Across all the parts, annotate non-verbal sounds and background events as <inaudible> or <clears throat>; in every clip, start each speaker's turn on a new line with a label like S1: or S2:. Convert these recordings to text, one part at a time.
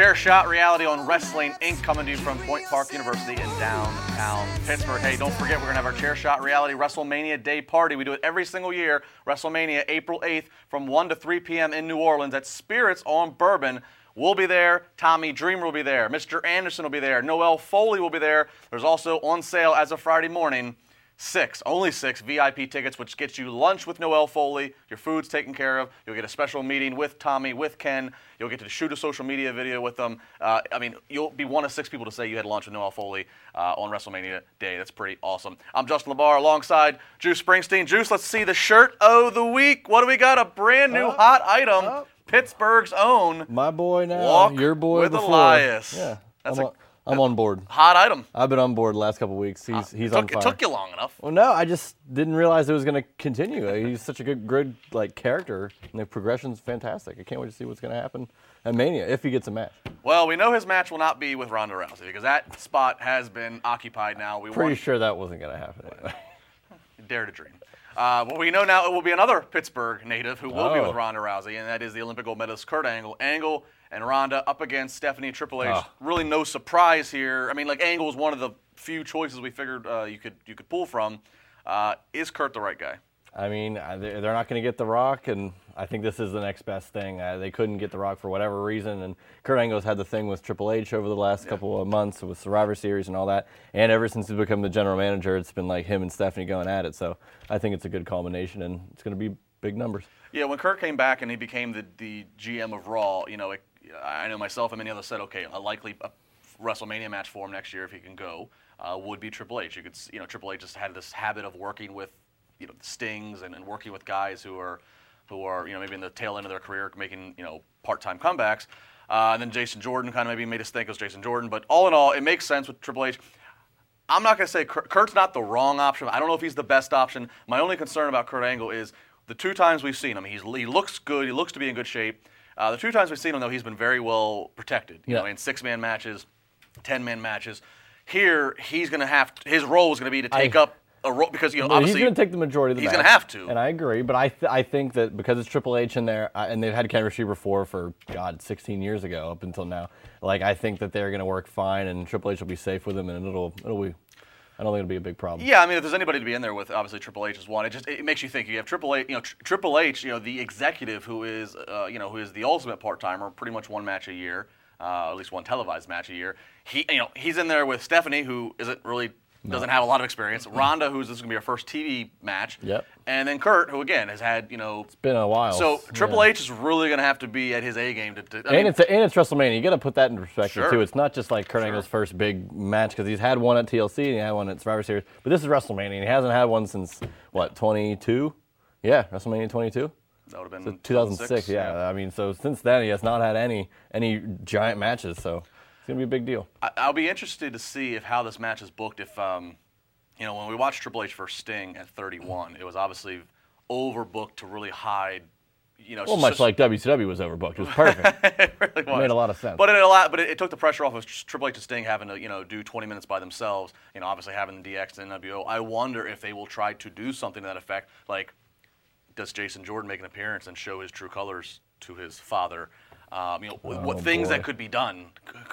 S1: Chair Shot Reality on Wrestling Inc. coming to you from Point Park University in downtown Pittsburgh. Hey, don't forget, we're going to have our Chair Shot Reality WrestleMania Day Party. We do it every single year. WrestleMania, April 8th from 1 to 3 p.m. in New Orleans at Spirits on Bourbon. We'll be there. Tommy Dreamer will be there. Mr. Anderson will be there. Noelle Foley will be there. There's also on sale as of Friday morning six, only six VIP tickets, which gets you lunch with Noelle Foley. Your food's taken care of. You'll get a special meeting with Tommy, with Ken. You'll get to shoot a social media video with them. Uh, I mean, you'll be one of six people to say you had lunch with Noelle Foley uh, on WrestleMania Day. That's pretty awesome. I'm Justin LaBar alongside Juice Springsteen. Juice, let's see the shirt of the week. What do we got? A brand new
S2: Up,
S1: hot item.
S2: up.
S1: Pittsburgh's own
S2: My boy now. Your boy
S1: with. Elias.
S2: Yeah.
S1: That's
S2: I'm,
S1: a-
S2: on, I'm on board.
S1: hot item.
S2: I've been on board the last couple weeks. He's he's
S1: it,
S2: on
S1: took,
S2: fire.
S1: it took you long enough.
S2: Well, no, I just didn't realize it was going to continue. Uh, He's such a good, good like character, and the progression's fantastic. I can't wait to see what's going to happen at Mania if he gets a match.
S1: Well, we know his match will not be with Ronda Rousey because that spot has been occupied now. We
S2: Pretty sure that wasn't going to happen. Anyway. <laughs>
S1: dare to dream. Uh, well, we know now it will be another Pittsburgh native who will be
S2: Oh.
S1: with Ronda Rousey, and that is the Olympic gold medalist Kurt Angle. Angle and Ronda up against Stephanie Triple H.
S2: Ah.
S1: Really, no surprise here. I mean, like Angle was one of the few choices we figured uh, you could you could pull from. Uh, is Kurt the right guy?
S2: I mean, they're they're not going to get The Rock, and I think this is the next best thing. Uh, they couldn't get The Rock for whatever reason, and Kurt Angle's had the thing with Triple H over the last couple of months with Survivor Series and all that. And ever since he's become the general manager, it's been like him and Stephanie going at it. So I think it's a good combination, and it's going to be big numbers.
S1: Yeah, when Kurt came back and he became the, the GM of Raw, you know, it, I know myself and many others said, okay, a likely WrestleMania match for him next year if he can go uh, would be Triple H. You could, you know, Triple H just had this habit of working with, you know, Stings and, and working with guys who are, who are, you know, maybe in the tail end of their career making, you know, part-time comebacks. Uh, and then Jason Jordan kind of maybe made us think it was Jason Jordan, but all in all, it makes sense with Triple H. I'm not going to say Kurt's not the wrong option. I don't know if he's the best option. My only concern about Kurt Angle is the two times we've seen him, he's, he looks good. He looks to be in good shape. Uh, the two times we've seen him, though, he's been very well protected. You
S2: Yeah.
S1: know, in six-man matches, ten-man matches. Here, he's going to have to, his role is going to be to take
S2: I-
S1: up a role because you know
S2: Well, he's going to take the majority of the
S1: he's
S2: match.
S1: gonna have to.
S2: And I agree, but I, th- I think that because it's Triple H in there, uh, and they've had a chemistry before for, God, 16 years ago up until now, like, I think that they're going to work fine, and Triple H will be safe with him, and it'll, it'll be, I don't think it'll be a big problem.
S1: Yeah, I mean, if there's anybody to be in there with, obviously Triple H is one. It just it makes you think. You have Triple H, you know, Tr- Triple H, you know, the executive who is, uh, you know, who is the ultimate part timer, pretty much one match a year, uh, at least one televised match a year. He, you know, he's in there with Stephanie, who isn't really doesn't have a lot of experience. Ronda, who's this is gonna be her first TV match.
S2: Yep.
S1: And then Kurt, who again has had, you know, It's
S2: Been a while.
S1: so Triple
S2: yeah.
S1: H is really gonna have to be at his A game to. to
S2: And
S1: mean,
S2: it's and it's WrestleMania. You got to put that in perspective
S1: Sure.
S2: too. It's not just like Kurt Angle's first big match because he's had one at TLC and he had one at Survivor Series, but this is WrestleMania. and He hasn't had one since what 22? Yeah, WrestleMania 22.
S1: that would have been
S2: 2006. Yeah. I mean, so since then he has not had any any giant matches. So it's gonna be a big deal.
S1: I- I'll be interested to see if how this match is booked. If um, you know, when we watched Triple H versus Sting at 31, it was obviously overbooked to really hide. You know,
S2: Well, much
S1: s-
S2: like WCW was overbooked. It was perfect. <laughs>
S1: it really was.
S2: It made a lot of sense.
S1: But it allowed, but it, it took the pressure off of Triple H and Sting having to, you know, do 20 minutes by themselves. You know, obviously having DX and NWO. I wonder if they will try to do something to that effect. Like, does Jason Jordan make an appearance and show his true colors to his father? Um, you know, what- what
S2: Oh,
S1: things
S2: boy.
S1: that could be done.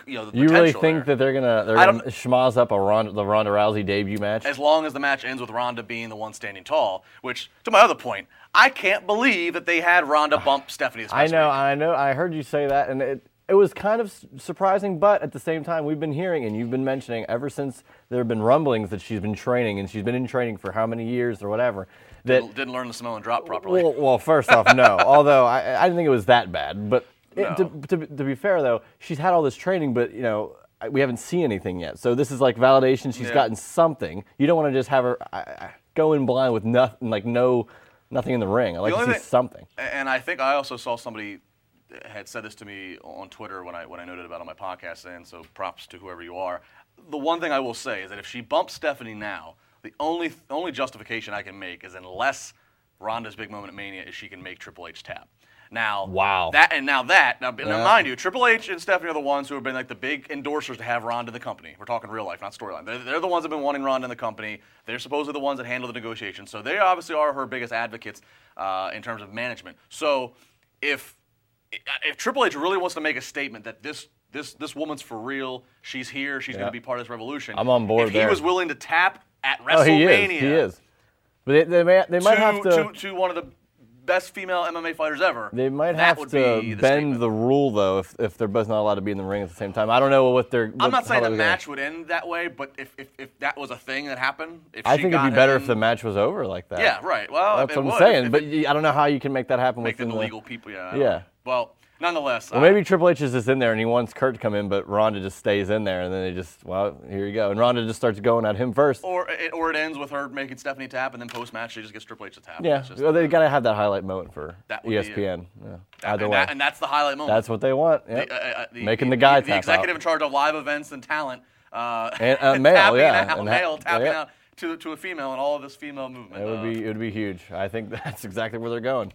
S1: You know, the
S2: you really think
S1: there.
S2: that they're gonna they're gonna schmoz up a Ronda, the Ronda Rousey debut match?
S1: as long as the match ends with Ronda being the one standing tall. Which, to my other point, I can't believe that they had Ronda bump <sighs> Stephanie.
S2: I know. I know. I heard you say that, and it it was kind of surprising, but at the same time, we've been hearing and you've been mentioning ever since there have been rumblings that she's been training, and she's been in training for how many years or whatever. That
S1: Didn't, didn't learn the Samoan drop properly.
S2: well, well, first off, no. <laughs> Although I, I didn't think it was that bad, but Eh,
S1: no.
S2: to, to, to be fair though, she's had all this training, but you know. We haven't seen anything yet, so this is like validation. She's
S1: Yeah.
S2: gotten something. You don't want to just have her I, I, go in blind with nothing, like no, nothing in the ring. I like to see
S1: thing-
S2: something.
S1: And I think I also saw somebody had said this to me on Twitter when I when I noted about it on my podcast. And so props to whoever you are. The one thing I will say is that if she bumps Stephanie now, the only only justification I can make is unless Ronda's big moment at Mania is she can make Triple H tap. Now,
S2: Wow.
S1: that and now that now, now mind you, Triple H and Stephanie are the ones who have been like the big endorsers to have Ronda in the company. We're talking real life, not storyline. They're, they're the ones that have been wanting Ronda in the company. They're supposedly the ones that handle the negotiations. So they obviously are her biggest advocates uh, in terms of management. So if if Triple H really wants to make a statement that this this this woman's for real. She's here. She's
S2: Yeah.
S1: going to be part of this revolution.
S2: I'm on board
S1: If he was willing to tap at
S2: Oh, he
S1: WrestleMania,
S2: is. He is. But they, they, may, they might
S1: to,
S2: have to.
S1: to to one of the best female MMA fighters ever.
S2: They might
S1: that
S2: have to
S1: be the
S2: bend
S1: statement.
S2: the rule though if, if they're both not allowed to be in the ring at the same time. I don't know what they're.
S1: I'm not saying the
S2: gonna-
S1: match would end that way, but if, if, if that was a thing that happened, if
S2: I think it'd be better
S1: him
S2: if the match was over like that.
S1: Yeah, right. Well,
S2: That's what I'm
S1: would,
S2: saying.
S1: if
S2: but
S1: it-
S2: I don't know how you can make that happen
S1: make
S2: within the
S1: legal people. Yeah.
S2: Yeah.
S1: Well, nonetheless.
S2: Well,
S1: uh,
S2: maybe Triple H is just in there and he wants Kurt to come in, but Ronda just stays in there, and then they just, well, here you go, and Ronda just starts going at him first.
S1: Or it, or it ends with her making Stephanie tap, and then post match she just gets Triple H to tap.
S2: yeah, well, they gotta have that highlight moment for
S1: That would be it.
S2: ESPN. Yeah.
S1: that-
S2: Either
S1: and,
S2: way,
S1: that- and that's the highlight moment.
S2: that's what they want. Yep.
S1: The, uh, uh, the-
S2: Making the guy tap.
S1: the, executive
S2: out.
S1: in charge of live events and talent. Uh,
S2: And, uh, <laughs> male,
S1: tapping
S2: yeah,
S1: out,
S2: and ha-
S1: male tapping
S2: yeah.
S1: out to, to a female and all of this female movement.
S2: It would
S1: Uh,
S2: be it would be huge. I think <laughs> that's exactly where they're going.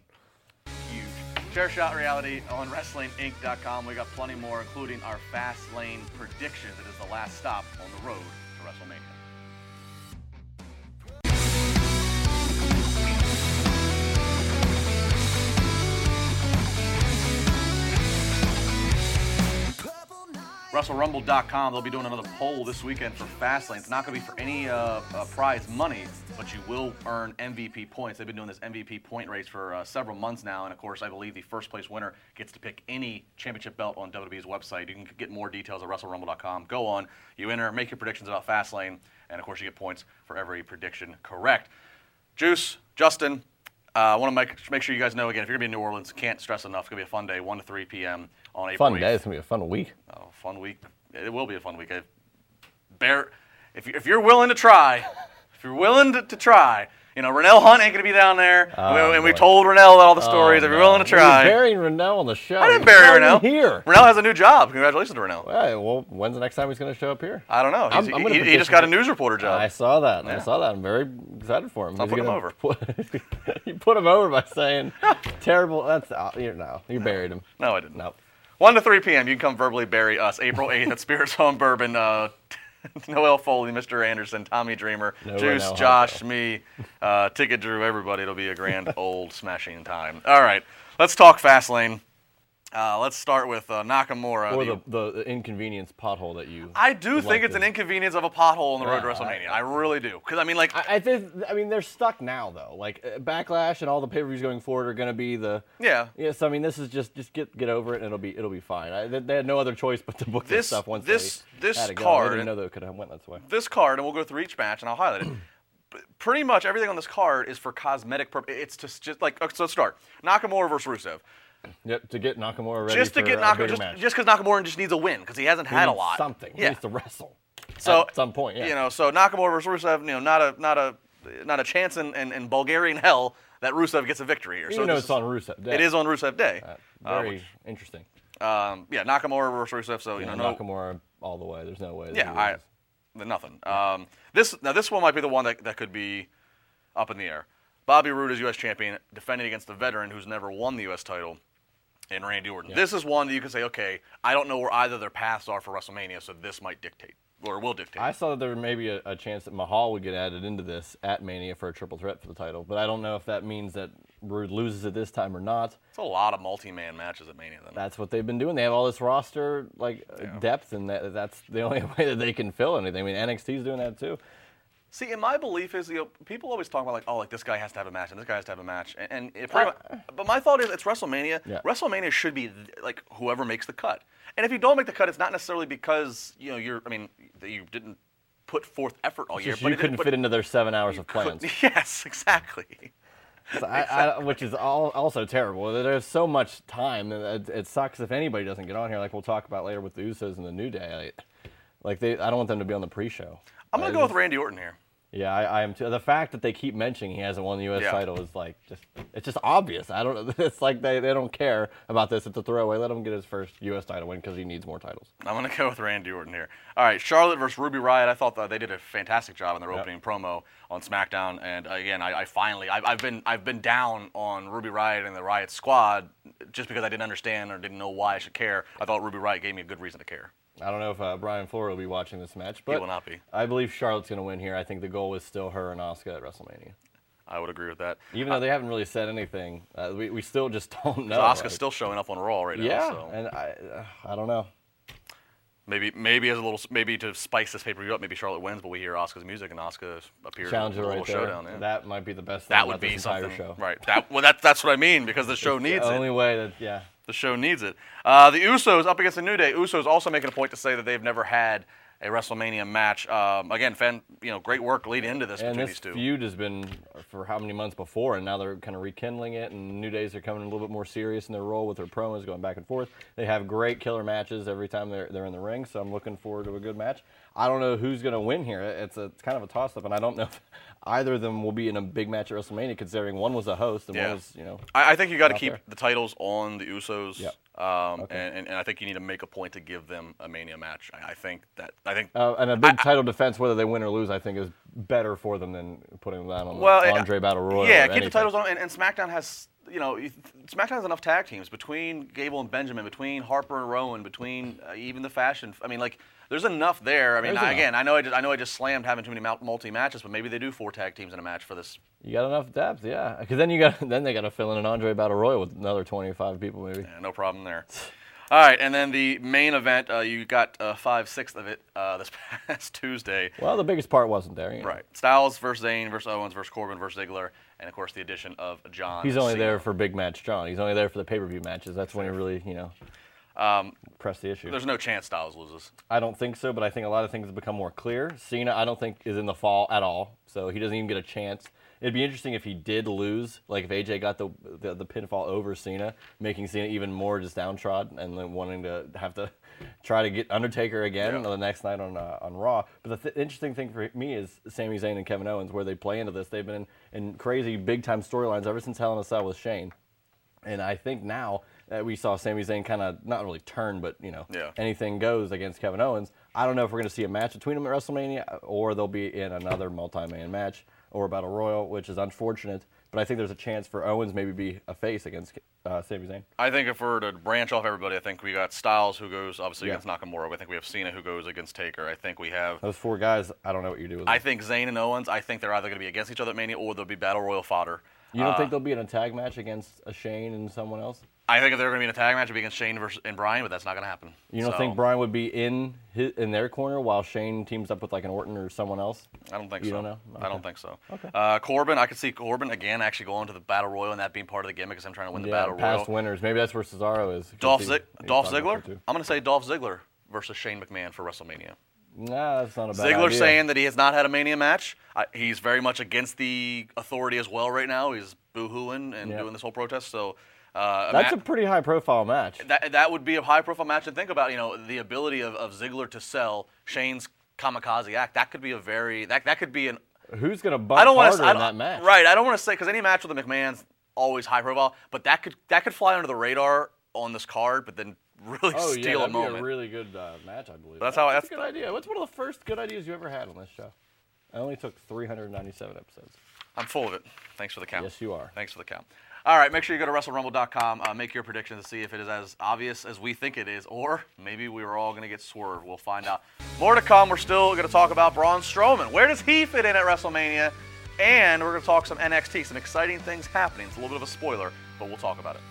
S1: Chair Shot Reality on WrestlingInc.com. We got plenty more, including our Fast Lane predictions. It is the last stop on the road to WrestleMania. WrestleRumble.com. They'll be doing another poll this weekend for Fastlane. It's not going to be for any uh, uh, prize money, but you will earn MVP points. They've been doing this MVP point race for uh, several months now, and of course, I believe the first place winner gets to pick any championship belt on WWE's website. You can get more details at WrestleRumble.com. Go on, you enter, make your predictions about Fastlane, and of course, you get points for every prediction correct. Juice, Justin, uh, I want to make, make sure you guys know again if you're going to be in New Orleans, can't stress enough. It's going to be a fun day, 1 to 3 p.m. on April
S2: Fun
S1: 8th.
S2: day. It's gonna be a fun week.
S1: Oh, fun week. It will be a fun week. I- Bear, if, you, if you're willing to try, if you're willing to, to try, you know, Renell Hunt ain't going to be down there.
S2: Oh,
S1: and we, we
S2: boy.
S1: told Renell all the stories.
S2: Oh,
S1: if you're
S2: no.
S1: willing to
S2: You're
S1: try.
S2: burying Renell on the show.
S1: I didn't bury
S2: not
S1: Renell.
S2: Here.
S1: Renell has a new job. Congratulations to Renell.
S2: Well, well, when's the next time he's gonna show up here?
S1: I don't know.
S2: I'm- I'm
S1: he, he just got a news reporter job.
S2: I saw that.
S1: Yeah.
S2: I saw that. I'm very excited for him.
S1: I'll
S2: He's
S1: put him over.
S2: Put, <laughs> you put him over by saying <laughs> terrible. That's uh, you no. You buried him.
S1: no, I didn't.
S2: No.
S1: 1 to 3 p.m. You can come verbally bury us. April 8th at Spirits Home Bourbon. Uh, <laughs> Noelle Foley, Mr. Anderson, Tommy Dreamer,
S2: No
S1: Juice, Josh, me, uh, Ticket Drew, everybody. It'll be a grand old smashing time. All right, let's talk Fastlane. Uh, let's start with uh, Nakamura.
S2: Or
S1: the-
S2: the, the inconvenience pothole that you.
S1: I do think
S2: like
S1: it's
S2: to-
S1: an inconvenience of a pothole on the road to WrestleMania.
S2: I-
S1: I, really do. Because, I mean, like,
S2: I, I think. I mean, they're stuck now though. Like uh, backlash and all the pay-per-views going forward are going to be the.
S1: yeah.
S2: Yeah, so I mean, this is just just get get over it, and it'll be it'll be fine. I, they, they had no other choice but to book this,
S1: This-
S2: stuff once
S1: this-
S2: they
S1: this
S2: had go.
S1: card-
S2: They didn't know that could have went that way.
S1: this card, and we'll go through each match, and I'll highlight it. <clears throat> Pretty much everything on this card is for cosmetic purposes. It's just, just like, okay, so let's start. Nakamura versus Rusev.
S2: Yep, to get Nakamura ready
S1: Just to
S2: for
S1: get
S2: a
S1: Nakamura, just
S2: match.
S1: just because Nakamura just needs a win, because he hasn't
S2: He
S1: had a lot.
S2: Something. He
S1: Yeah.
S2: needs to wrestle.
S1: So
S2: at some point, yeah.
S1: You know, so Nakamura versus Rusev, you know, not a not a not a chance in, in, in Bulgarian hell that Rusev gets a victory here.
S2: Even
S1: so
S2: though it's on Rusev Day.
S1: It is on Rusev Day.
S2: Uh,
S1: Uh,
S2: very
S1: which-
S2: interesting.
S1: um, yeah, Nakamura versus Rusev. So you
S2: You
S1: know, no,
S2: Nakamura all the way. There's no way. that
S1: yeah,
S2: he
S1: I, nothing. Um, this now this one might be the one that, that could be up in the air. Bobby Roode is U.S. champion, defending against the veteran who's never won the U.S. title, in Randy Orton.
S2: Yeah.
S1: This is one that you can say, okay, I don't know where either their paths are for WrestleMania, so this might dictate or will dictate.
S2: I saw that there may be a, a chance that Mahal would get added into this at Mania for a triple threat for the title, but I don't know if that means that Roode loses it this time or not.
S1: it's a lot of multi-man matches at Mania. Then
S2: That's what they've been doing. They have all this roster like
S1: Yeah.
S2: depth, and that, that's the only <laughs> way that they can fill anything. I mean, NXT's doing that too.
S1: See, and my belief is, you know, people always talk about like, oh, like this guy has to have a match and this guy has to have a match, and, and it pretty uh. but my thought is, it's WrestleMania.
S2: Yeah.
S1: WrestleMania should be like whoever makes the cut, and if you don't make the cut, it's not necessarily because you know you're, I mean, you didn't put forth effort all year, but
S2: you couldn't
S1: but
S2: fit into their seven hours of
S1: could-
S2: plans, <laughs>
S1: yes, exactly.
S2: So I, I, which is all, also terrible. There's so much time, it, it sucks if anybody doesn't get on here. Like we'll talk about later with the Usos and the New Day. I, like they, I don't want them to be on the pre-show.
S1: I'm gonna
S2: I
S1: go with Randy Orton here.
S2: Yeah, I, I am too. The fact that they keep mentioning he hasn't won the U.S.
S1: Yeah.
S2: title is like just it's just obvious. I don't know. <laughs> It's like they, they don't care about this. It's a throwaway. Let him get his first U.S. title win because he needs more titles.
S1: I'm gonna go with Randy Orton here. All right, Charlotte versus Ruby Riot. I thought that they did a fantastic job in their
S2: Yep.
S1: opening promo on SmackDown, and uh, again, I, I finally, I, I've been, I've been down on Ruby Riot and the Riot Squad just because I didn't understand or didn't know why I should care. I thought Ruby Riot gave me a good reason to care.
S2: I don't know if uh, Brian Floor will be watching this match, but he
S1: will not be.
S2: I believe Charlotte's going to win here. I think the goal is still her and Asuka at WrestleMania.
S1: I would agree with that.
S2: Even though they haven't really said anything, uh, we, we still just <laughs> don't know.
S1: Asuka's
S2: like-
S1: still showing up on Raw right now.
S2: yeah,
S1: So.
S2: and I uh, I don't know.
S1: Maybe maybe as a little maybe to spice this pay per view up, maybe Charlotte wins, but we hear Asuka's music and Asuka appears
S2: Challenger
S1: in a
S2: right
S1: showdown. Yeah.
S2: That might be the best thing
S1: That would be something,
S2: show.
S1: right? That well, that, that's what I mean because the show needs it.
S2: the
S1: it.
S2: only way that yeah.
S1: The show needs it. Uh, the Usos up against the New Day. Usos also making a point to say that they've never had a WrestleMania match. Um, again, fan, you know, great work leading into this
S2: And
S1: between
S2: this
S1: these two.
S2: feud has been for how many months before, and now they're kind of rekindling it. And New Days are coming a little bit more serious in their role with their promos going back and forth. They have great killer matches every time they're they're in the ring, so I'm looking forward to a good match. I don't know who's going to win here. It's a it's kind of a toss up, and I don't know if <laughs> either of them will be in a big match at WrestleMania, considering one was a host and
S1: Yeah.
S2: one was you know.
S1: I, I think you got to keep
S2: there.
S1: the titles on the Usos.
S2: Yep.
S1: Um, and, and, and I think you need to make a point to give them a Mania match. I, I think that I think
S2: Uh, and a big title defense, whether they win or lose, I think is better for them than putting that on
S1: well,
S2: the Andre Battle Royal.
S1: Yeah, keep the titles on. And, and SmackDown has, you know, SmackDown has enough tag teams between Gable and Benjamin, between Harper and Rowan, between uh, even the Fashion. I mean, like, there's enough there. I mean, I, again, I know I just, I know I just slammed having too many multi matches, but maybe they do four tag teams in a match for this.
S2: You got enough depth, yeah. Because then you got <laughs> then they got to fill in an Andre Battle Royal with another 25 people, maybe.
S1: Yeah, no problem there. All right, and then the main event, uh, you got uh, five sixths of it uh, <laughs> this past Tuesday.
S2: Well, the biggest part wasn't there. you know.
S1: Right. Styles versus Zayn versus Owens versus Corbin versus Ziggler, and of course the addition of John.
S2: He's only
S1: Cena.
S2: there for big match John. He's only there for the pay per view matches. That's when he really, you know, press the issue.
S1: There's no chance Styles loses.
S2: I don't think so, but I think a lot of things have become more clear. Cena, I don't think is in the fall at all, so he doesn't even get a chance. It'd be interesting if he did lose, like if AJ got the the, the pinfall over Cena, making Cena even more just downtrodden and then wanting to have to <laughs> try to get Undertaker again
S1: Yeah.
S2: the next night on uh, on Raw. But the th- interesting thing for me is Sami Zayn and Kevin Owens, where they play into this. They've been in, in crazy big time storylines ever since Hell in a Cell with Shane. And I think now that we saw Sami Zayn kind of not really turn, but you know,
S1: Yeah.
S2: anything goes against Kevin Owens. I don't know if we're going to see a match between them at WrestleMania, or they'll be in another multi-man match or a battle royal, which is unfortunate. But I think there's a chance for Owens maybe be a face against uh, Sami Zayn.
S1: I think if we're to branch off everybody, I think we got Styles who goes obviously
S2: Yeah.
S1: against Nakamura. I think we have Cena who goes against Taker. I think we have.
S2: Those four guys, I don't know what you do with them.
S1: I think Zayn and Owens. I think they're either going to be against each other at Mania or they'll be battle royal fodder.
S2: you don't
S1: Uh,
S2: think they'll be in a tag match against a Shane and someone else?
S1: I think if they're going to be in a tag match, it'll be against Shane versus and Bryan, but that's not going to happen.
S2: You don't
S1: So,
S2: think Bryan would be in his, in their corner while Shane teams up with like an Orton or someone else?
S1: I don't think
S2: You
S1: so.
S2: don't know?
S1: I don't think so.
S2: Okay.
S1: Uh, Corbin, I could see Corbin again actually going to the battle royal and that being part of the gimmick because I'm trying to win the battle
S2: past
S1: royal.
S2: Past winners. Maybe that's where Cesaro is.
S1: Dolph, Zig- Dolph Ziggler. I'm going to say Dolph Ziggler versus Shane McMahon for WrestleMania.
S2: Nah, that's not a bad
S1: Ziggler
S2: idea.
S1: saying that he has not had a Mania match. I, he's very much against the authority as well right now. He's boo-hooing and
S2: Yeah.
S1: doing this whole protest. So uh, a
S2: that's
S1: ma-
S2: a pretty high profile match.
S1: that that would be a high-profile match. And think about you know the ability of, of Ziggler to sell Shane's kamikaze act. That could be a very that that could be an
S2: Who's gonna bump
S1: I don't
S2: harder
S1: to
S2: in that match?
S1: Right. I don't want to say because any match with the McMahon's always high profile, but that could that could fly under the radar on this card, but then <laughs> really
S2: Oh yeah,
S1: steal
S2: that'd
S1: a
S2: be a really good uh, match, I believe.
S1: That's how-
S2: a
S1: that's-
S2: good idea. What's one of the first good ideas you ever had on this show? I only took 397 episodes.
S1: I'm full of it. Thanks for the count.
S2: Yes, you are.
S1: Thanks for the count. All right, make sure you go to WrestleRumble.com, uh, make your prediction to see if it is as obvious as we think it is, or maybe we were all going to get swerved. We'll find out. More to come. We're still going to talk about Braun Strowman. Where does he fit in at WrestleMania? And we're going to talk some NXT, some exciting things happening. It's a little bit of a spoiler, but we'll talk about it.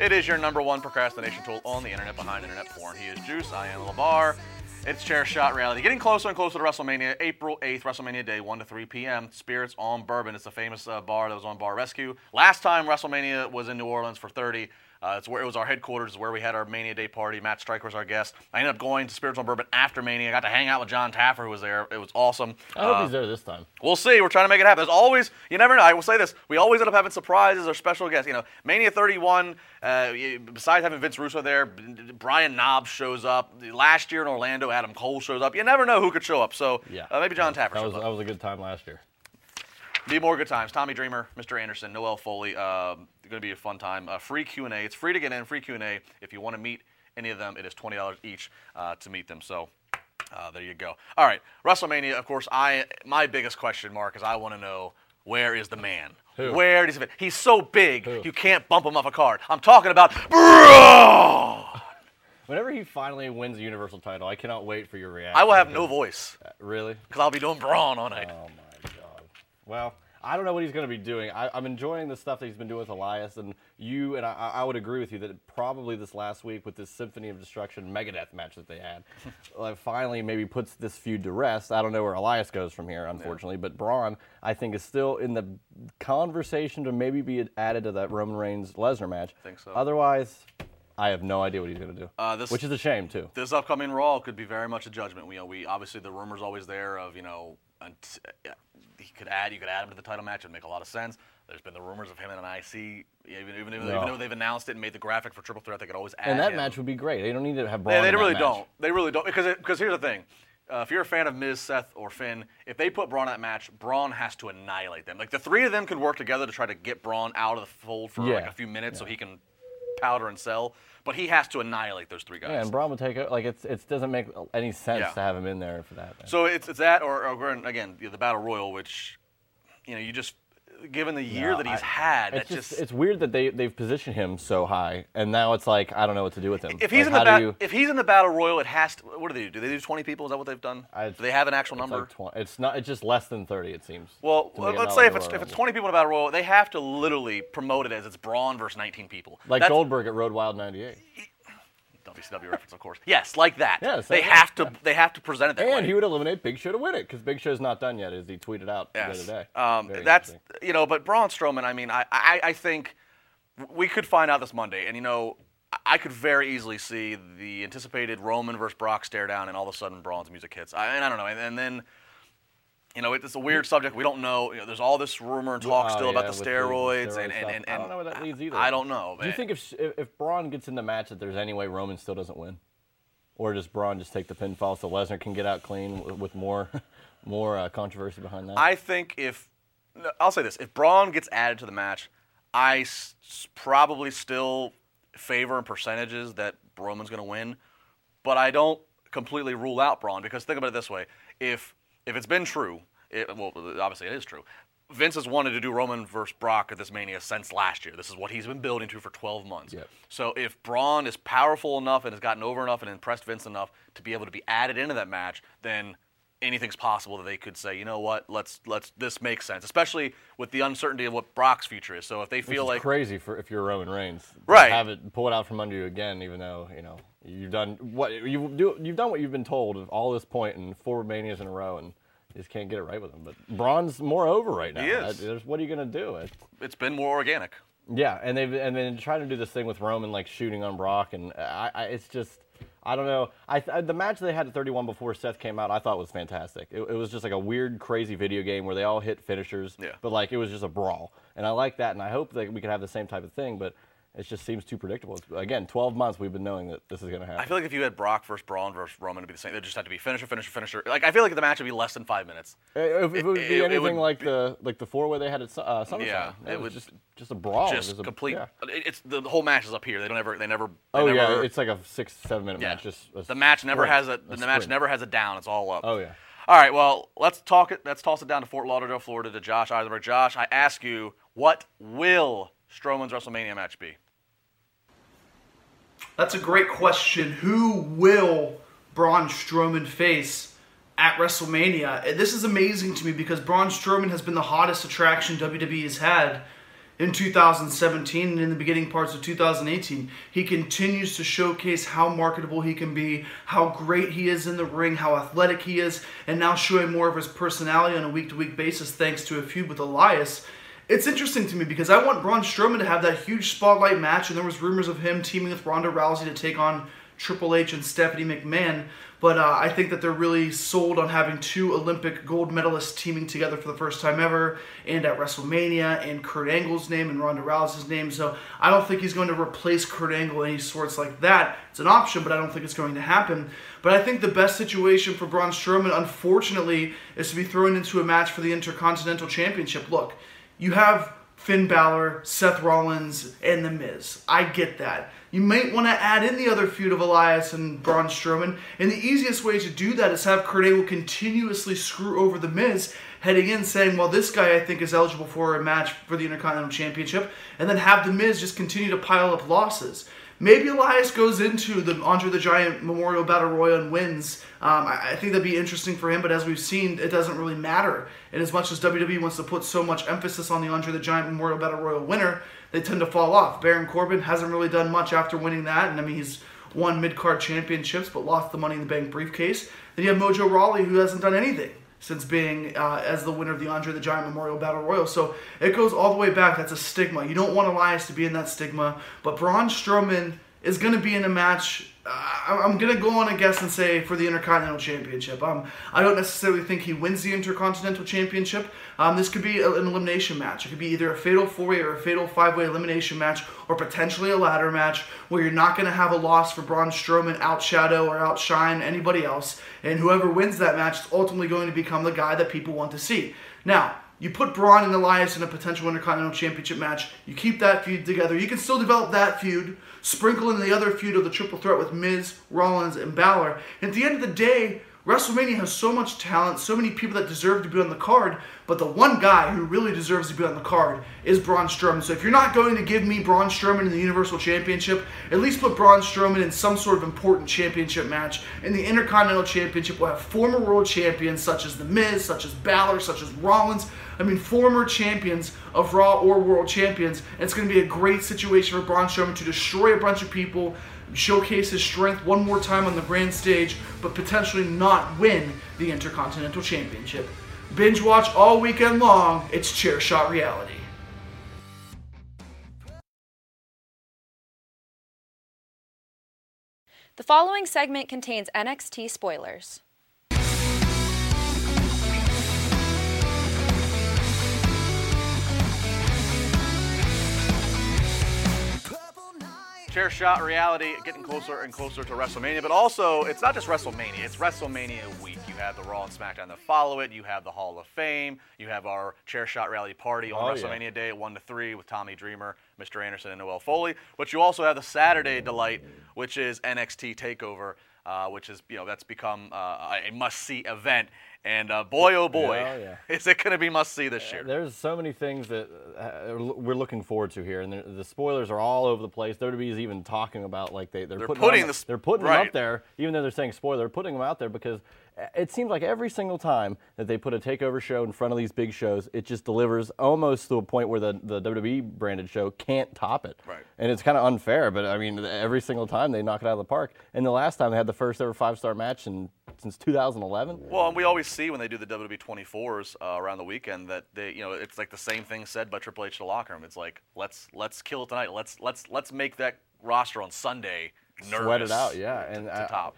S1: It is your number one procrastination tool on the internet behind internet porn. He is Juice. I am LaBar. It's Chair Shot Reality. Getting closer and closer to WrestleMania, April 8th, WrestleMania Day, 1 to 3 p.m. Spirits on Bourbon. It's a famous uh, bar that was on Bar Rescue. Last time WrestleMania was in New Orleans for 30. Uh, it's where it was our headquarters, where we had our Mania Day party. Matt Striker was our guest. I ended up going to Spirits on Bourbon after Mania. I got to hang out with Jon Taffer, who was there. It was awesome.
S2: I hope
S1: Uh,
S2: he's there this time.
S1: We'll see. We're trying to make it happen. There's always, you never know. I will say this: we always end up having surprises or special guests. You know, Mania 31. Uh, besides having Vince Russo there, Brian Knobbs shows up. Last year in Orlando, Adam Cole shows up. You never know who could show up. So
S2: Yeah,
S1: uh, maybe Jon Taffer
S2: That
S1: shows
S2: was
S1: up.
S2: that was a good time last year.
S1: Be more good times. Tommy Dreamer, Mr. Anderson, Noelle Foley. Um, going to be a fun time. Uh, free Q and A. It's free to get in. Free Q and A. If you want to meet any of them, it is twenty dollars each uh, to meet them. So. Uh, there you go. All right, WrestleMania. Of course, I my biggest question mark is I want to know where is the man?
S2: Who?
S1: Where does he fit? He's so big
S2: Who?
S1: you can't bump him off a card. I'm talking about Braun.
S2: Whenever he finally wins the Universal title, I cannot wait for your reaction.
S1: I will have no voice
S2: Uh, Really?
S1: because I'll be doing Braun all night.
S2: Oh my Well, I don't know what he's going to be doing. I, I'm enjoying the stuff that he's been doing with Elias, and you and I, I would agree with you that probably this last week with this Symphony of Destruction Megadeth match that they had, <laughs> like finally maybe puts this feud to rest. I don't know where Elias goes from here, unfortunately, but Braun I think is still in the conversation to maybe be added to that Roman Reigns Lesnar match. I
S1: think so.
S2: Otherwise, I have no idea what he's going to do,
S1: Uh, this-
S2: which is a shame too.
S1: this upcoming Raw could be very much a judgment. We, you know, we obviously the rumors always there of you know, uh, he could add you could add him to the title match. It would make a lot of sense. There's been the rumors of him in an IC, even even,
S2: No.
S1: even though they've announced it and made the graphic for Triple Threat, they could always add.
S2: And that
S1: him.
S2: match would be great. They don't need to have Braun.
S1: They, they really don't. They really don't because it, because here's the thing. Uh, if you're a fan of Miz, Seth, or Finn, if they put Braun in that match, Braun has to annihilate them. Like the three of them could work together to try to get Braun out of the fold for like a few minutes so he can powder and sell. But he has to annihilate those three guys.
S2: Yeah, and Braun would take it. Like it's it doesn't make any sense
S1: Yeah.
S2: to have him in there for that.
S1: So it's, it's that, or, or again the battle royal, which you know you just given the year
S2: No,
S1: that he's
S2: I-
S1: had,
S2: it's
S1: that
S2: just,
S1: just,
S2: it's weird that they they've positioned him so high, and now it's like I don't know what to do with him.
S1: if he's
S2: Like,
S1: in the bat-
S2: you-
S1: if he's in the battle royal, it has to. What do they do? Do they do 20 people? Is that what they've done?
S2: I-
S1: do they have an actual
S2: it's
S1: number?
S2: like 20, it's not. It's just less than thirty. It seems.
S1: Well,
S2: it
S1: let's say
S2: like
S1: if it's if it's 20 people in a battle royal, they have to literally promote it as it's Braun versus 19 people.
S2: like
S1: That's-
S2: Goldberg at Road Wild '98,
S1: WCW reference, of course. Yes, like that.
S2: Yeah,
S1: they have to
S2: yeah.
S1: they have to present it that way.
S2: and he would eliminate Big Show to win it because Big Show's not done yet, as he tweeted out
S1: Yes.
S2: the other day.
S1: Um,
S2: Very
S1: that's you know, but Braun Strowman. I mean, I, I I think we could find out this Monday, and you know, I- I could very easily see the anticipated Roman versus Brock stare down, and all of a sudden Braun's music hits. I, and I don't know, and, and then. You know, it's a weird subject. We don't know. You know there's all this rumor and talk
S2: Oh,
S1: still
S2: yeah,
S1: about the
S2: with the
S1: steroids,
S2: steroid
S1: and, and, and,
S2: I don't know where that leads either.
S1: I don't know.
S2: Do you think if if Braun gets in the match that there's any way Roman still doesn't win, or does Braun just take the pinfall so Lesnar can get out clean with, more <laughs> more uh, controversy behind that?
S1: I think if I'll say this, if Braun gets added to the match, I s- probably still favor in percentages that Roman's going to win, but I don't completely rule out Braun because think about it this way: if if it's been true, it, well, obviously it is true. Vince has wanted to do Roman versus Brock at this Mania since last year. This is what he's been building to for 12 months.
S2: Yep.
S1: So if Braun is powerful enough and has gotten over enough and impressed Vince enough to be able to be added into that match, then anything's possible that they could say, you know what, let's let's this makes sense, especially with the uncertainty of what Brock's future is. So if they feel like
S2: crazy for if you're Roman Reigns,
S1: Right.
S2: Have it pull it out from under you again, even though you know you've done what you do. You've done what you've been told of all this point in four manias in a row, and you just can't get it right with him. But Braun's more over right now.
S1: He is.
S2: That- what are you gonna do? It-
S1: it's been more organic.
S2: Yeah, and they've and then trying to do this thing with Roman like shooting on Brock, and I, I it's just I don't know. I th- the match they had at 31 before Seth came out, I thought was fantastic. It, it was just like a weird, crazy video game where they all hit finishers,
S1: Yeah.
S2: but like it was just a brawl, and I like that, and I hope that we could have the same type of thing, but it just seems too predictable. It's, again, 12 months we've been knowing that this is going to happen.
S1: I feel like if you had Brock versus Braun versus Roman, it'd be the same. They just have to be finisher, finisher, finisher. Like I feel like the match would be less than five minutes.
S2: if, if it would be
S1: it- it
S2: anything
S1: would
S2: like
S1: be-
S2: the like the four way they had at uh, SummerSlam,
S1: Yeah,
S2: it,
S1: it
S2: was
S1: would-
S2: just just a brawl.
S1: Just
S2: a-
S1: complete.
S2: yeah.
S1: It's the, the whole match is up here. They don't ever. They never. They
S2: Oh
S1: never,
S2: yeah, it's like a six seven minute
S1: yeah.
S2: match. Just a
S1: the match never has a. The match never has a down. It's all up.
S2: Oh yeah.
S1: All right, well, let's talk it. Let's toss it down to Fort Lauderdale, Florida, to Josh Eisenberg. Josh, I ask you, what will Strowman's WrestleMania match be?
S3: That's a great question. Who will Braun Strowman face at WrestleMania? This is amazing to me because Braun Strowman has been the hottest attraction WWE has had in 2017 and in the beginning parts of 2018. He continues to showcase how marketable he can be, how great he is in the ring, how athletic he is, and now showing more of his personality on a week to week basis thanks to a feud with Elias. It's interesting to me because I want Braun Strowman to have that huge spotlight match, and there was rumors of him teaming with Ronda Rousey to take on Triple H and Stephanie McMahon. But uh, I think that they're really sold on having two Olympic gold medalists teaming together for the first time ever, and at WrestleMania, and Kurt Angle's name and Ronda Rousey's name. So I don't think he's going to replace Kurt Angle any sorts like that. It's an option, but I don't think it's going to happen. But I think the best situation for Braun Strowman, unfortunately, is to be thrown into a match for the Intercontinental Championship. Look, you have Finn Balor, Seth Rollins, and The Miz. I get that. You might want to add in the other feud of Elias and Braun Strowman, and the easiest way to do that is have Kurt Angle continuously screw over The Miz, heading in saying, well, this guy I think is eligible for a match for the Intercontinental Championship, and then have The Miz just continue to pile up losses. Maybe Elias goes into the Andre the Giant Memorial Battle Royal and wins. Um, I, I, think that'd be interesting for him, but as we've seen, it doesn't really matter. And as much as WWE wants to put so much emphasis on the Andre the Giant Memorial Battle Royal winner, they tend to fall off. Baron Corbin hasn't really done much after winning that, and I mean, he's won mid card championships but lost the Money in the Bank briefcase. Then you have Mojo Rawley, who hasn't done anything since being uh, as the winner of the Andre the Giant Memorial Battle Royal. So it goes all the way back. That's a stigma. You don't want Elias to be in that stigma, but Braun Strowman is going to be in a match I'm gonna go on a guess and say for the Intercontinental Championship. Um, I don't necessarily think he wins the Intercontinental Championship. Um, this could be an elimination match. It could be either a fatal four-way or a fatal five-way elimination match, or potentially a ladder match where you're not gonna have a loss for Braun Strowman outshadow or outshine anybody else, and whoever wins that match is ultimately going to become the guy that people want to see. Now, you put Braun and Elias in a potential Intercontinental Championship match. You keep that feud together. You can still develop that feud, sprinkle in the other feud of the triple threat with Miz, Rollins, and Balor. At the end of the day, WrestleMania has so much talent, so many people that deserve to be on the card, but the one guy who really deserves to be on the card is Braun Strowman. So if you're not going to give me Braun Strowman in the Universal Championship, at least put Braun Strowman in some sort of important championship match. In the Intercontinental Championship, we'll have former world champions such as The Miz, such as Balor, such as Rollins. I mean, former champions of Raw or world champions. And it's going to be a great situation for Braun Strowman to destroy a bunch of people showcase his strength one more time on the grand stage, but potentially not win the Intercontinental Championship. Binge watch all weekend long, it's Chair Shot Reality.
S4: The following segment contains NXT spoilers.
S1: Chair Shot Reality getting closer and closer to WrestleMania, but also it's not just WrestleMania, it's WrestleMania week. You have the Raw and SmackDown that follow it, you have the Hall of Fame, you have our Chair Shot Reality party on oh, WrestleMania yeah. Day 1 to 3 with Tommy Dreamer, Mr. Anderson, and Noelle Foley. But you also have the Saturday Delight, which is NXT TakeOver. Uh, which is you know that's become uh, a must-see event. And uh, boy, oh boy, yeah, yeah. <laughs> is it going to be must see this year.
S2: There's so many things that uh, we're looking forward to here, and the, the, spoilers are all over the place. WWE is even talking about like they they're,
S1: they're
S2: putting,
S1: putting
S2: them,
S1: the,
S2: they're putting
S1: right.
S2: them up there, even though they're saying spoiler. They're putting them out there because it seems like every single time that they put a takeover show in front of these big shows, it just delivers almost to a point where the, the WWE branded show can't top it.
S1: Right.
S2: And it's kind of unfair, but I mean, every single time they knock it out of the park. And the last time they had the first ever five star match in, since 2011.
S1: Well, and we always see when they do the WWE 24s uh, around the weekend that they, you know, it's like the same thing said by Triple H to the locker room. It's like let's let's kill it tonight. Let's let's let's make that roster on Sunday nervous.
S2: Sweat it out, yeah,
S1: and
S2: to,
S1: to I, top.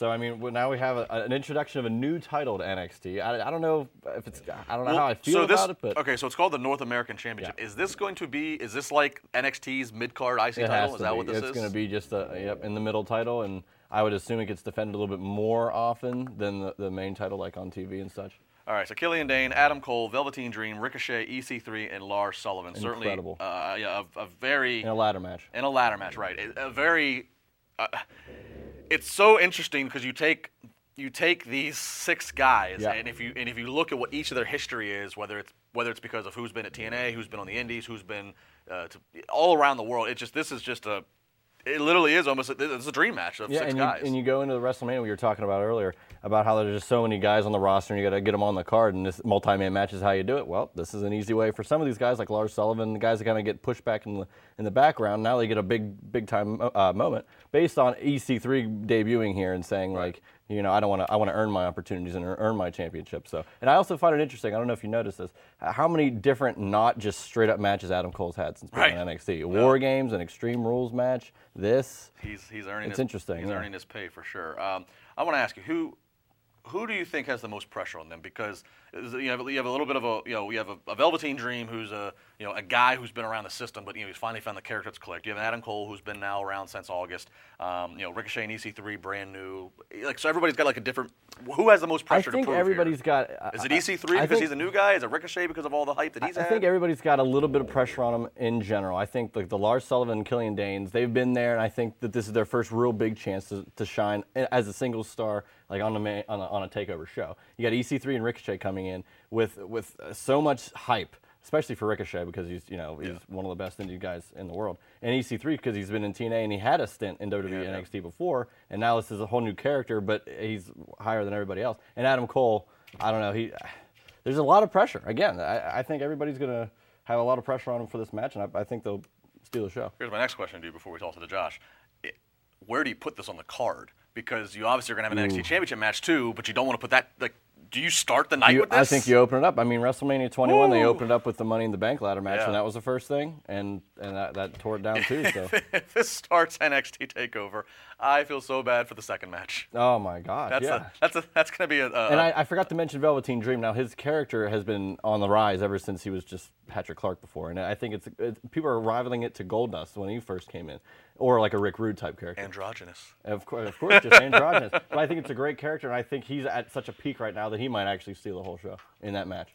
S2: So I mean, well, now we have a, an introduction of a new title to NXT. I, I don't know if it's I don't know well, how I feel
S1: so
S2: this,
S1: about
S2: it, but
S1: okay, so it's called the North American Championship. Yeah. Is this going to be? Is this like NXT's mid card IC
S2: it
S1: title? Is that
S2: be.
S1: what this
S2: it's
S1: is?
S2: It's going to be just a yep in the middle title, and I would assume it gets defended a little bit more often than the, the main title, like on TV and such.
S1: All right, so Killian Dain, Adam Cole, Velveteen Dream, Ricochet, EC3, and Lars Sullivan.
S2: Incredible.
S1: Certainly, uh, yeah, a, a, very
S2: in a ladder match.
S1: In a ladder match, right? A very. Uh, it's so interesting because you take you take these six guys, yeah. and if you and if you look at what each of their history is, whether it's whether it's because of who's been at TNA, who's been on the Indies, who's been uh, to, all around the world, it just this is just a it literally is almost a, it's a dream match of
S2: yeah,
S1: six
S2: and
S1: guys.
S2: You, and you go into the WrestleMania we were talking about earlier about how there's just so many guys on the roster and you got to get them on the card and this multi-man match is how you do it. Well, this is an easy way for some of these guys like Lars Sullivan, the guys that kind of get pushed back in the in the background. Now they get a big big time uh, moment based on EC3 debuting here and saying right. like you know, I don't want to. I want to earn my opportunities and earn my championship. So, and I also find it interesting. I don't know if you noticed this. How many different, not just straight up matches Adam Cole's had since being right. in NXT? War Games, an Extreme Rules match. This.
S1: He's he's earning.
S2: It's
S1: his,
S2: interesting.
S1: He's
S2: yeah.
S1: earning his pay for sure. Um, I want to ask you who who do you think has the most pressure on them? Because you have, you have a little bit of a you know we have a, a, Velveteen Dream who's a you know a guy who's been around the system, but you know he's finally found the character that's clicked. You have Adam Cole who's been now around since August. Um, you know Ricochet and EC3 brand new. Like so everybody's got like a different. Who has the most pressure?
S2: I think
S1: to prove
S2: everybody's
S1: here?
S2: got.
S1: Uh, Is it EC3 because think, he's a new guy? Is it Ricochet because of all the hype that he's
S2: I
S1: had?
S2: I think everybody's got a little bit of pressure on him in general. I think like the Lars Sullivan and Killian Dains, they've been there, and I think that this is their first real big chance to, to shine as a single star like on a, on a, on a takeover show. You got EC3 and Ricochet coming in with with uh, so much hype especially for Ricochet because he's you know he's one of the best indie guys in the world, and EC3 because he's been in TNA and he had a stint in WWE
S1: Yeah, yeah.
S2: NXT before, and now this is a whole new character, but he's higher than everybody else. And Adam Cole, I don't know, he there's a lot of pressure. Again, I, I think everybody's gonna have a lot of pressure on him for this match, and I, I think they'll steal the show.
S1: Here's my next question to you before we talk to the Josh. It- where do you put this on the card? Because you obviously are going to have an NXT mm. Championship match too, but you don't want to put that. Like, do you start the night
S2: You-
S1: with this?
S2: I think you open it up. I mean, WrestleMania 21, they opened it up with the Money in the Bank ladder match,
S1: Yeah.
S2: and that was the first thing, and and that, that tore it down too. So, <laughs>
S1: if this starts NXT Takeover, I feel so bad for the second match.
S2: oh my God,
S1: That's
S2: yeah.
S1: a, that's a, that's going to be a. a
S2: and I, I forgot to mention Velveteen Dream. Now his character has been on the rise ever since he was just Patrick Clark before, and I think it's, it's people are rivaling it to Goldust when he first came in, or like a Rick Rude type character.
S1: androgynous.
S2: Of course, of course, just androgynous. <laughs> But I think it's a great character, and I think he's at such a peak right now that he might actually steal the whole show in that match.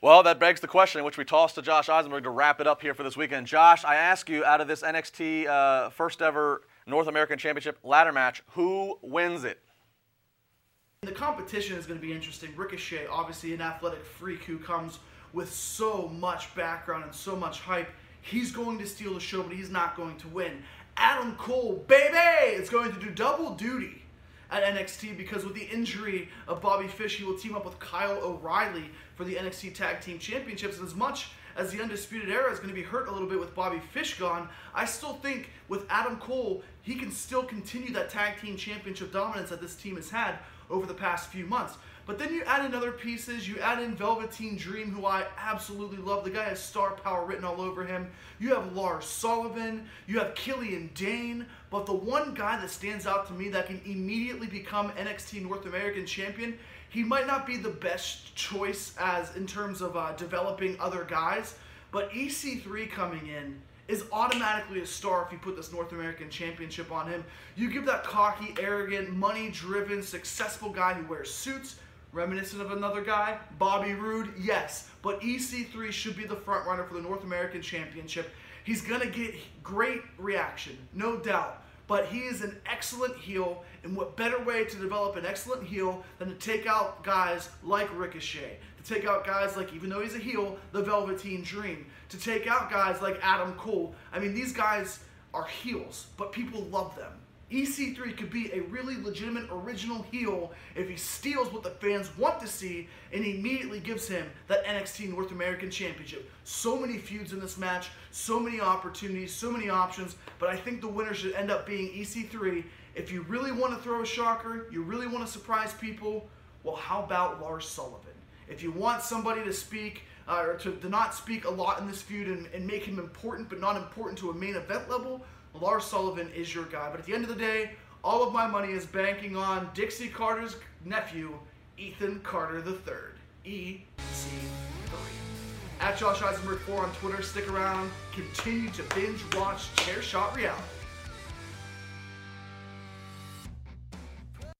S1: Well, that begs the question, which we tossed to Josh Eisenberg to wrap it up here for this weekend. Josh, I ask you, out of this NXT uh, first ever North American Championship ladder match, who wins it?
S3: The competition is going to be interesting. Ricochet, obviously an athletic freak who comes with so much background and so much hype. He's going to steal the show, but he's not going to win. Adam Cole, baby, is going to do double duty at NXT because with the injury of Bobby Fish, he will team up with Kyle O'Reilly for the NXT Tag Team Championships. And as much as the Undisputed Era is going to be hurt a little bit with Bobby Fish gone, I still think with Adam Cole, he can still continue that Tag Team Championship dominance that this team has had over the past few months. But then you add in other pieces. You add in Velveteen Dream, who I absolutely love. The guy has star power written all over him. You have Lars Sullivan. You have Killian Dain. But the one guy that stands out to me that can immediately become NXT North American champion, he might not be the best choice as in terms of uh, developing other guys, but EC3 coming in is automatically a star if you put this North American Championship on him. You give that cocky, arrogant, money driven, successful guy who wears suits, reminiscent of another guy, Bobby Roode, yes. But EC3 should be the front runner for the North American Championship. He's going to get great reaction, no doubt. But he is an excellent heel, and what better way to develop an excellent heel than to take out guys like Ricochet, take out guys like, even though he's a heel, the Velveteen Dream, to take out guys like Adam Cole. I mean, these guys are heels, but people love them. EC3 could be a really legitimate original heel if he steals what the fans want to see and immediately gives him that NXT North American Championship. So many feuds in this match, so many opportunities, so many options, but I think the winner should end up being EC3. If you really want to throw a shocker, you really want to surprise people, well, how about Lars Sullivan? If you want somebody to speak, uh, or to, to not speak a lot in this feud and, and make him important, but not important to a main event level, Lars Sullivan is your guy. But at the end of the day, all of my money is banking on Dixie Carter's nephew, Ethan Carter III. EC3. At Josh Eisenberg 4 on Twitter. Stick around. Continue to binge watch Chair Shot Reality.